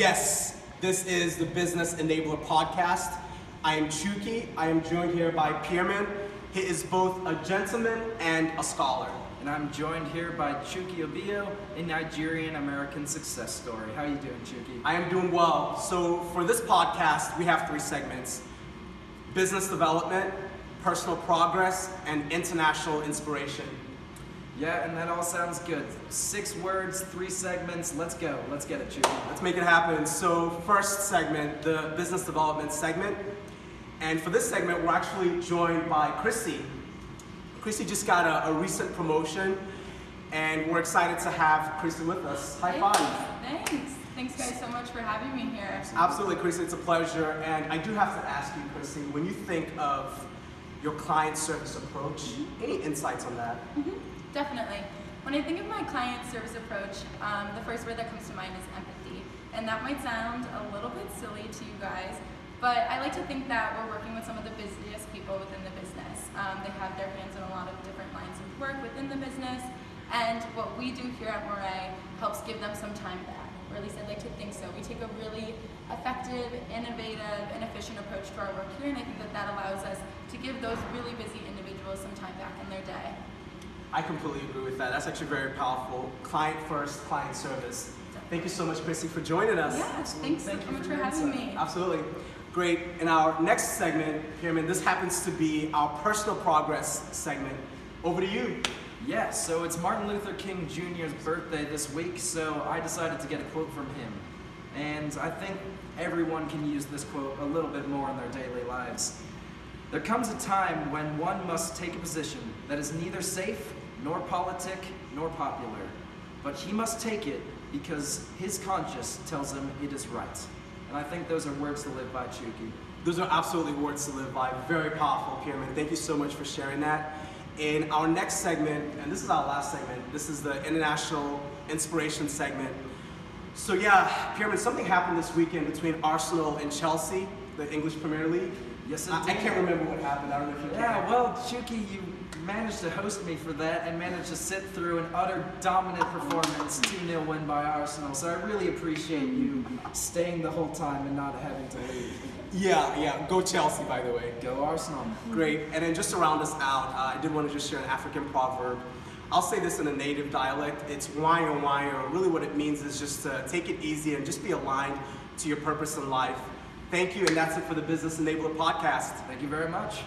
Yes, this is the Business Enabler Podcast. I am Chuki. I am joined here by Pierman. He is both a gentleman and a scholar. And I'm joined here by Chuki Obio, a Nigerian American success story. How are you doing, Chuki? I am doing well. So, for this podcast, we have three segments business development, personal progress, and international inspiration. Yeah, and that all sounds good. Six words, three segments. Let's go. Let's get it, Chuki. Let's make it happen. So, first segment, the business development segment. And for this segment, we're actually joined by Chrissy. Chrissy just got a, a recent promotion, and we're excited to have Chrissy with us. High five. Thanks. Thanks, guys, so much for having me here. Absolutely, Chrissy, it's a pleasure. And I do have to ask you, Chrissy, when you think of your client service approach, any insights on that? Mhm, Definitely. When I think of my client service approach, um, the first word that comes to mind is empathy. And that might sound a little bit silly to you guys, but I like to think that we're working with some of the busiest people within the business. Um, they have their hands in a lot of different lines of work within the business, and what we do here at Moray helps give them some time back. Or at least I'd like to think so. We take a really effective, innovative, and efficient approach to our work here, and I think that that allows us to give those really busy individuals some time back in their day. I completely agree with that. That's actually very powerful. Client first, client service. Thank you so much, Chrissy, for joining us. Yes, thanks Thank so you much for for having me. Absolutely. Great. In our next segment, Pyramid, this happens to be our personal progress segment. Over to you. Yeah, so it's Martin Luther King Jr.'s birthday this week, so I decided to get a quote from him. And I think everyone can use this quote a little bit more in their daily lives. There comes a time when one must take a position that is neither safe, nor politic, nor popular, but he must take it because his conscience tells him it is right. And I think those are words to live by, Chuki. Those are absolutely words to live by. Very powerful, Pyramid. Thank you so much for sharing that. In our next segment, and this is our last segment, this is the international inspiration segment. So yeah, Pyramid, something happened this weekend between Arsenal and Chelsea, the English Premier League. Yes, I, I can't remember what happened. I don't know if you can. Yeah, well, Chuki, you managed to host me for that and managed to sit through an utter dominant performance, 2 0 win by Arsenal. So I really appreciate you staying the whole time and not having to leave. Yeah, yeah. Go Chelsea, by the way. Go Arsenal. Great. And then just to round us out, uh, I did want to just share an African proverb. I'll say this in a native dialect. It's wayo wayo. Really, what it means is just to take it easy and just be aligned to your purpose in life. Thank you, and that's it for the Business Enabler podcast. Thank you very much.